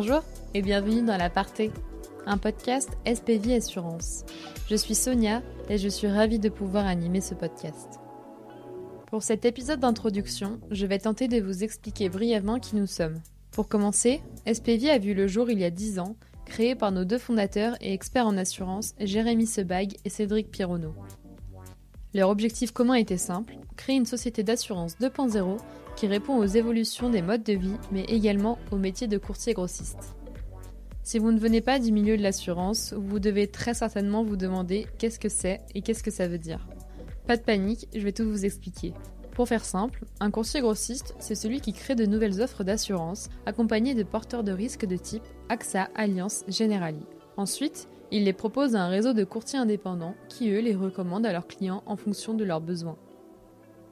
Bonjour et bienvenue dans l'Aparté, un podcast SPV Assurance. Je suis Sonia et je suis ravie de pouvoir animer ce podcast. Pour cet épisode d'introduction, je vais tenter de vous expliquer brièvement qui nous sommes. Pour commencer, SPV a vu le jour il y a 10 ans, créé par nos deux fondateurs et experts en assurance, Jérémy Sebag et Cédric Pironneau. Leur objectif commun était simple, créer une société d'assurance 2.0 qui répond aux évolutions des modes de vie, mais également au métier de courtier grossiste. Si vous ne venez pas du milieu de l'assurance, vous devez très certainement vous demander qu'est-ce que c'est et qu'est-ce que ça veut dire. Pas de panique, je vais tout vous expliquer. Pour faire simple, un courtier grossiste, c'est celui qui crée de nouvelles offres d'assurance, accompagné de porteurs de risques de type AXA, Alliance, Generali. Ensuite, il les propose à un réseau de courtiers indépendants qui, eux, les recommandent à leurs clients en fonction de leurs besoins.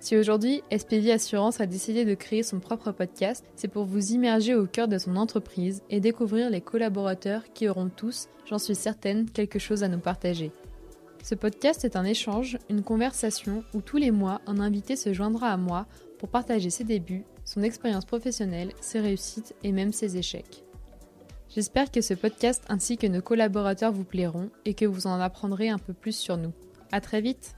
Si aujourd'hui SPV Assurance a décidé de créer son propre podcast, c'est pour vous immerger au cœur de son entreprise et découvrir les collaborateurs qui auront tous, j'en suis certaine, quelque chose à nous partager. Ce podcast est un échange, une conversation où tous les mois un invité se joindra à moi pour partager ses débuts, son expérience professionnelle, ses réussites et même ses échecs. J'espère que ce podcast ainsi que nos collaborateurs vous plairont et que vous en apprendrez un peu plus sur nous. À très vite